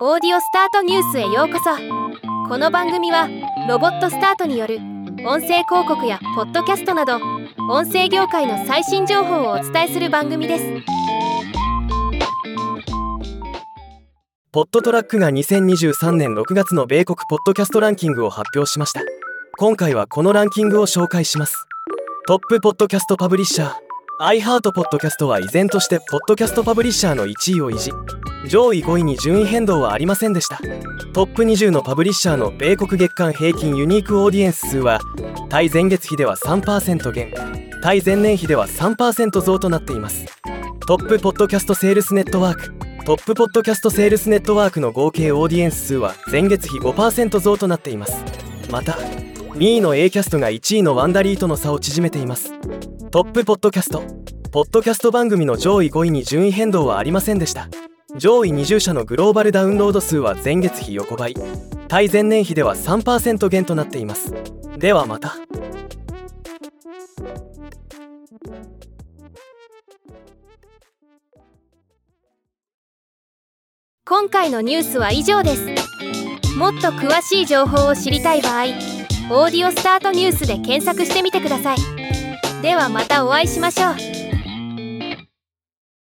オーディオスタートニュースへようこそ。この番組はロボットスタートによる音声広告やポッドキャストなど音声業界の最新情報をお伝えする番組です。ポッドトラックが2023年6月の米国ポッドキャストランキングを発表しました。今回はこのランキングを紹介します。トップポッドキャストパブリッシャー iHeart ポッドキャストは依然としてポッドキャストパブリッシャーの1位を維持。上位5位に順位変動はありませんでした。トップ20のパブリッシャーの米国月間平均ユニークオーディエンス数は対前月比では3%減対前年比では3%増となっています。トップポッドキャストセールスネットワークトップポッドキャストセールスネットワークの合計オーディエンス数は前月比5%増となっています。また2位の A キャストが1位の Wondery との差を縮めています。トップポッドキャストポッドキャスト番組の上位5位に順位変動はありませんでした。上位20社のグローバルダウンロード数は前月比横ばい対前年比では3%減となっています。ではまた。今回のニュースは以上です。もっと詳しい情報を知りたい場合「オーディオスタートニュース」で検索してみてください。ではまたお会いしましょう。